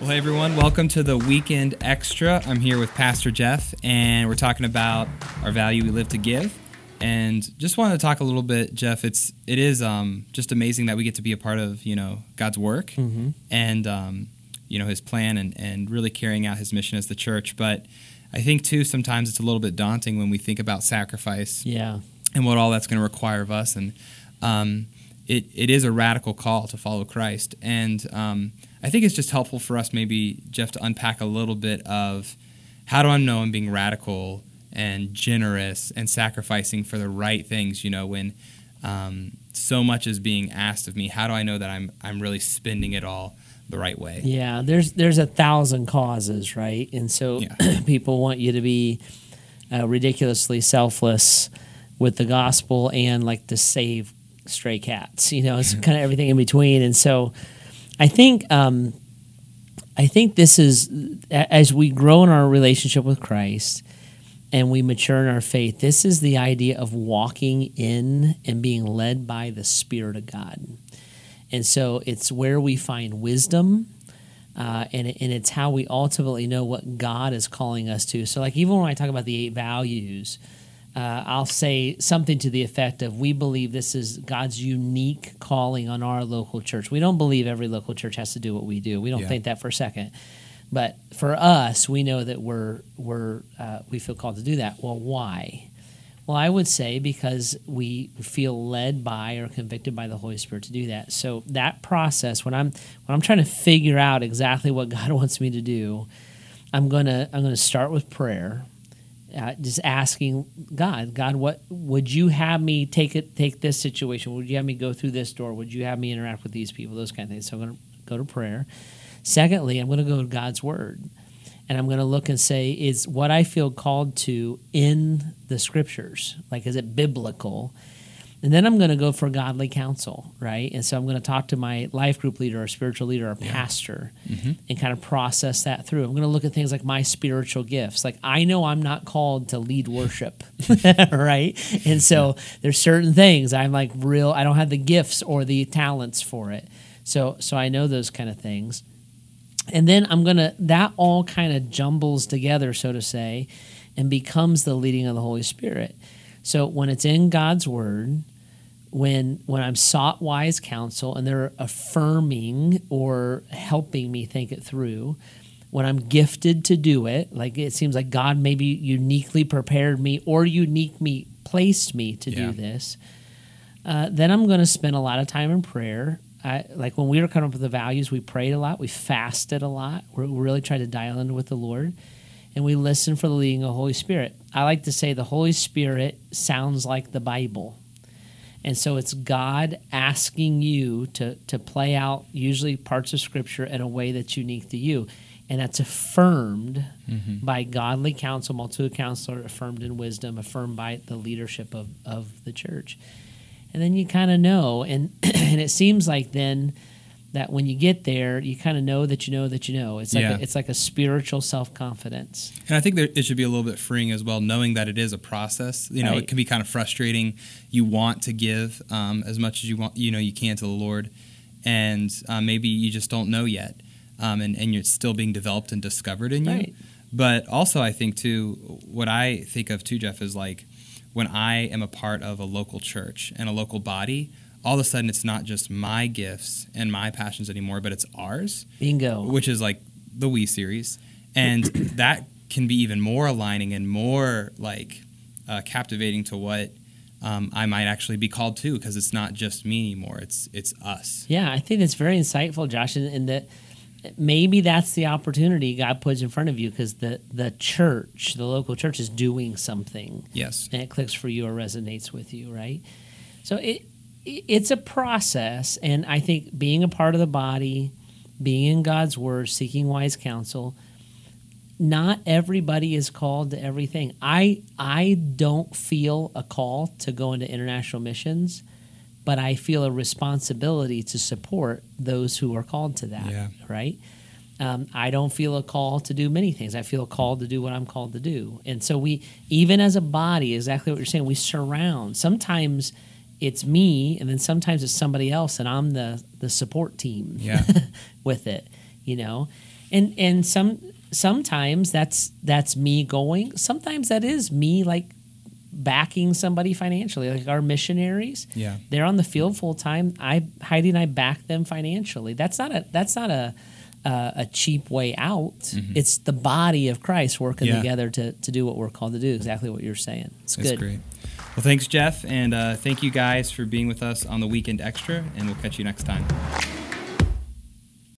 Well, hey everyone, welcome to the Weekend Extra. I'm here with Pastor Jeff, and we're talking about our value we live to give. And just wanted to talk a little bit, Jeff. It's it is um, just amazing that we get to be a part of you know God's work and um, you know His plan and and really carrying out His mission as the church. But I think too sometimes it's a little bit daunting when we think about sacrifice Yeah. and what all that's going to require of us. And um, it, it is a radical call to follow Christ. And um, I think it's just helpful for us, maybe, Jeff, to unpack a little bit of how do I know I'm being radical and generous and sacrificing for the right things, you know, when um, so much is being asked of me. How do I know that I'm, I'm really spending it all the right way? Yeah, there's there's a thousand causes, right? And so Yeah. people want you to be uh, ridiculously selfless with the gospel and like to save stray cats. You know, it's kind of everything in between. And so I think um, I think this is as we grow in our relationship with Christ and we mature in our faith. This is the idea of walking in and being led by the Spirit of God. And so it's where we find wisdom, uh, and, and it's how we ultimately know what God is calling us to. So, like, even when I talk about the eight values, uh, I'll say something to the effect of we believe this is God's unique calling on our local church. We don't believe every local church has to do what we do. We don't Yeah. think that for a second. But for us, we know that we're we're uh, we feel called to do that. Well, why? Well, I would say because we feel led by or convicted by the Holy Spirit to do that. So that process, when I'm when I'm trying to figure out exactly what God wants me to do, I'm gonna I'm gonna start with prayer, uh, just asking God, God, what would you have me take it take this situation? Would you have me go through this door? Would you have me interact with these people? Those kind of things. So I'm gonna go to prayer. Secondly, I'm gonna go to God's word and I'm going to look and say, is what I feel called to in the scriptures? Like, is it biblical? And then I'm going to go for godly counsel, right? And so I'm going to talk to my life group leader, or spiritual leader, or pastor, mm-hmm. and kind of process that through. I'm going to look at things like my spiritual gifts. Like, I know I'm not called to lead worship, right? And so there's certain things I'm like real, I don't have the gifts or the talents for it. So, so I know those kind of things and then I'm gonna that all kind of jumbles together, so to say, and becomes the leading of the Holy Spirit. So when it's in God's Word, when when I'm sought wise counsel and they're affirming or helping me think it through, when I'm gifted to do it, like it seems like God maybe uniquely prepared me or unique me placed me to Yeah. do this, uh, then I'm going to spend a lot of time in prayer. I, like when we were coming up with the values, we prayed a lot, we fasted a lot, we really tried to dial in with the Lord, and we listen for the leading of the Holy Spirit. I like to say the Holy Spirit sounds like the Bible. And so it's God asking you to, to play out usually parts of Scripture in a way that's unique to you. And that's affirmed mm-hmm. by godly counsel, multitude counselor, affirmed in wisdom, affirmed by the leadership of, of the church and then you kind of know and and it seems like then that when you get there you kind of know that you know that you know it's like Yeah. a, it's like a spiritual self-confidence And I think there, it should be a little bit freeing as well, knowing that it is a process. You know, Right. it can be kind of frustrating. You want to give um, as much as you want, you know, you can to the Lord, and uh, maybe you just don't know yet, um, and and you're still being developed and discovered in you. Right. But also, I think too, what I think of too, Jeff, is like when I am a part of a local church and a local body. All of a sudden, it's not just my gifts and my passions anymore, but it's ours. Bingo. Which is like the WE series, and that can be even more aligning and more like uh, captivating to what um, I might actually be called to because it's not just me anymore; it's it's us. yeah i think that's very insightful josh and, and that maybe that's the opportunity god puts in front of you because the the church the local church is doing something. Yes, and it clicks for you or resonates with you, right? So it it's a process, and I think being a part of the body, being in God's word, seeking wise counsel. Not everybody is called to everything. I I don't feel a call to go into international missions, but I feel a responsibility to support those who are called to that. Yeah. Right. Um, I don't feel a call to do many things. I feel called to do what I'm called to do. And so we, even as a body, exactly what you're saying, we surround. Sometimes it's me, and then sometimes it's somebody else, and I'm the the support team Yeah. with it. you know, and and some sometimes that's that's me going. Sometimes that is me like backing somebody financially, like our missionaries. Yeah. they're on the field full time. I Heidi and I back them financially. That's not a that's not a uh, a cheap way out. It's the body of Christ working Mm-hmm. Yeah. together to to do what we're called to do. Exactly what you're saying. It's That's good. great. Well, thanks, Jeff, and uh, thank you guys for being with us on the Weekend Extra, and we'll catch you next time.